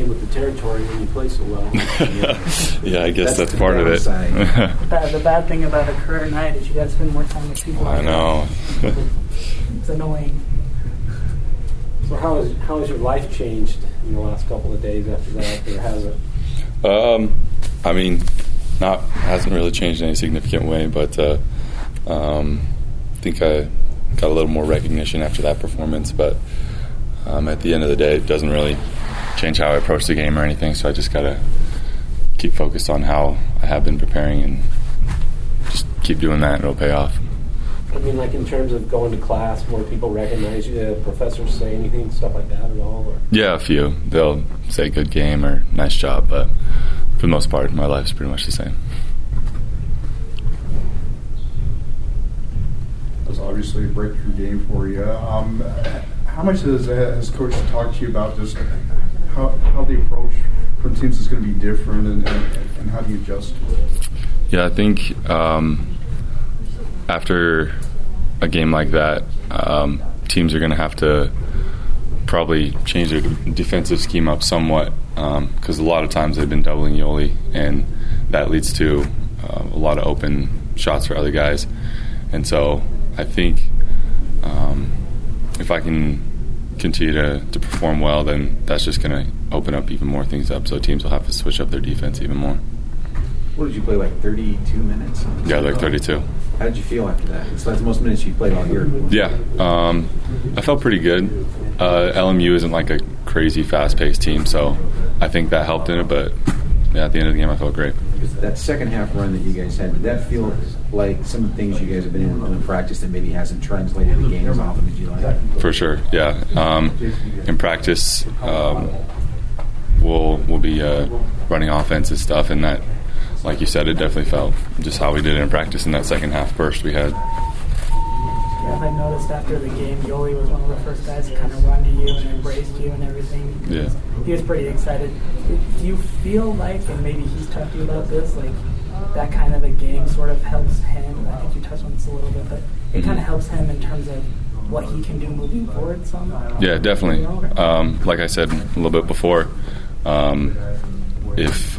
came with the territory when you play so well. yeah, I guess that's, That's the part of it. The bad, the bad thing about a career night is you got to spend more time with people. I know. It's annoying. so how has how has your life changed in the last couple of days after that, or has it? Um, I mean, not hasn't really changed in any significant way, but uh, um, I think I got a little more recognition after that performance. But um, at the end of the day, it doesn't really change how I approach the game or anything. So I just gotta keep focused on how I have been preparing and just keep doing that, and it'll pay off. I mean, like in terms of going to class, more people recognize you. Uh, professors say anything, stuff like that at all? Or? Yeah, a few. They'll say good game or nice job, but for the most part, my life's pretty much the same. was obviously a breakthrough game for you. Um, how much has, has coach talked to you about just how, how the approach from teams is going to be different and, and, and how do you adjust to it? Yeah, I think um, after a game like that, um, teams are going to have to probably change their defensive scheme up somewhat because a lot of times they've been doubling Yoeli, and that leads to uh, a lot of open shots for other guys. And so I think um, if I can continue to, to perform well, then that's just going to open up even more things up. So teams will have to switch up their defense even more. What did you play, like 32 minutes? Yeah, like 32. How did you feel after that? So that's the most minutes you played all year. Yeah, um, I felt pretty good. Uh, LMU isn't like a crazy fast-paced team, so I think that helped in it. But yeah, at the end of the game, I felt great. That second half run that you guys had, did that feel like some of the things you guys have been in, in practice that maybe hasn't translated to the games often as you like? For sure, yeah. Um, in practice, um, we'll we'll be uh, running offense and stuff, and that, like you said, it definitely felt just how we did it in practice in that second half burst we had. Yeah, I noticed after the game, Yoeli was one of the first guys to kind of run to you and embraced you and everything. Yeah. he was pretty excited. Do you feel like, and maybe he's talked to you about this, like that kind of a game sort of helps him? I think you touched on this a little bit, but it kind of helps him in terms of what he can do moving forward. Some. Yeah, definitely. Um, like I said a little bit before, um, if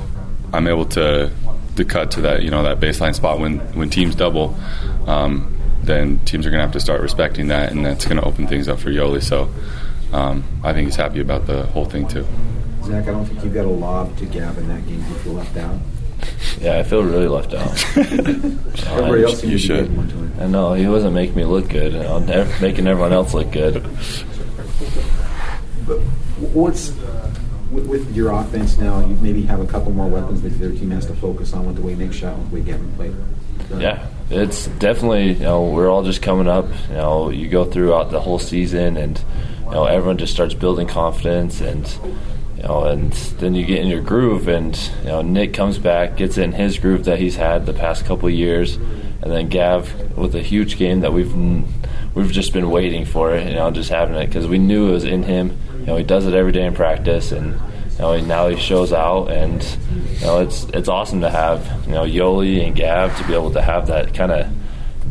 I'm able to to cut to that you know that baseline spot when when teams double, um, then teams are going to have to start respecting that, and that's going to open things up for Yoeli. So um, I think he's happy about the whole thing too. Zach, I don't think you got a lob to Gav in that game. Do you feel left out? Yeah, I feel really left out. Everybody else you should. getting one to him. I know he wasn't making me look good. I'm ev- making everyone else look good. But what's with, with your offense now? You maybe have a couple more weapons that their team has to focus on with the way Nick shot, with the way Gavin played. Yeah, it's definitely. You know, we're all just coming up. You know, you go throughout the whole season, and you know, everyone just starts building confidence, and you know, and then you get in your groove, and you know, Nick comes back, gets in his groove that he's had the past couple years, and then Gav with a huge game that we've we've just been waiting for it. You know, just having it because we knew it was in him. You know, he does it every day in practice, and you know, now he shows out, and you know, it's it's awesome to have you know Yoeli and Gav to be able to have that kind of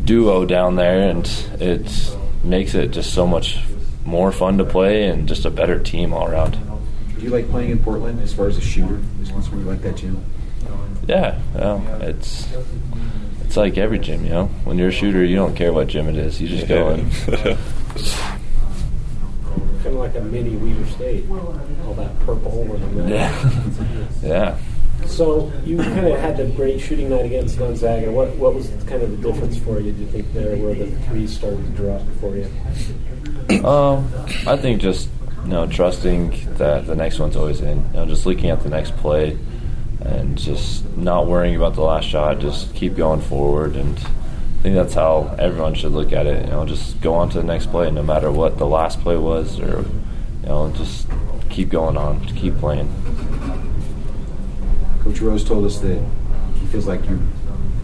duo down there, and it makes it just so much more fun to play and just a better team all around. Do you like playing in Portland as far as a shooter is concerned? You like that, Jim? Yeah, well, it's it's like every gym, you know. When you're a shooter, you don't care what gym it is. You just go and Kind of like a mini Weber State, all that purple and the yeah, yeah. So you kind of had the great shooting night against Gonzaga. What what was kind of the difference for you? Do you think there where the threes started to drop for you? Um, I think just you know trusting that the next one's always in. You know, just looking at the next play and just not worrying about the last shot. Just keep going forward, and I think that's how everyone should look at it. You know, just go on to the next play, no matter what the last play was, or you know, just keep going on, keep playing. Coach Rose told us that he feels like you,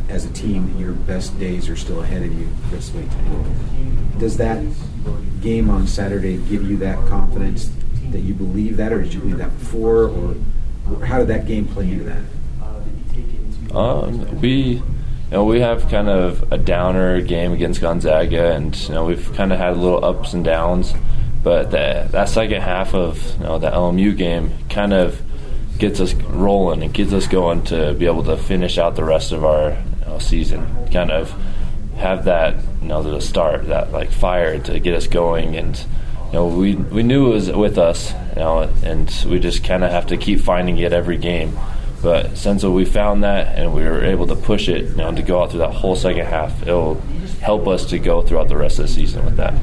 as a team, your best days are still ahead of you this week. Does that game on Saturday give you that confidence that you believe that, or did you believe that before, or how did that game play into that? Um, we, you know, we have kind of a downer game against Gonzaga, and you know we've kind of had a little ups and downs. But the, that second half of you know, the LMU game kind of gets us rolling and gets us going to be able to finish out the rest of our you know, season. Kind of have that you know the start that like fire to get us going. And you know we we knew it was with us you know and we just kind of have to keep finding it every game. But since we found that and we were able to push it you know to go out through that whole second half it'll help us to go throughout the rest of the season with that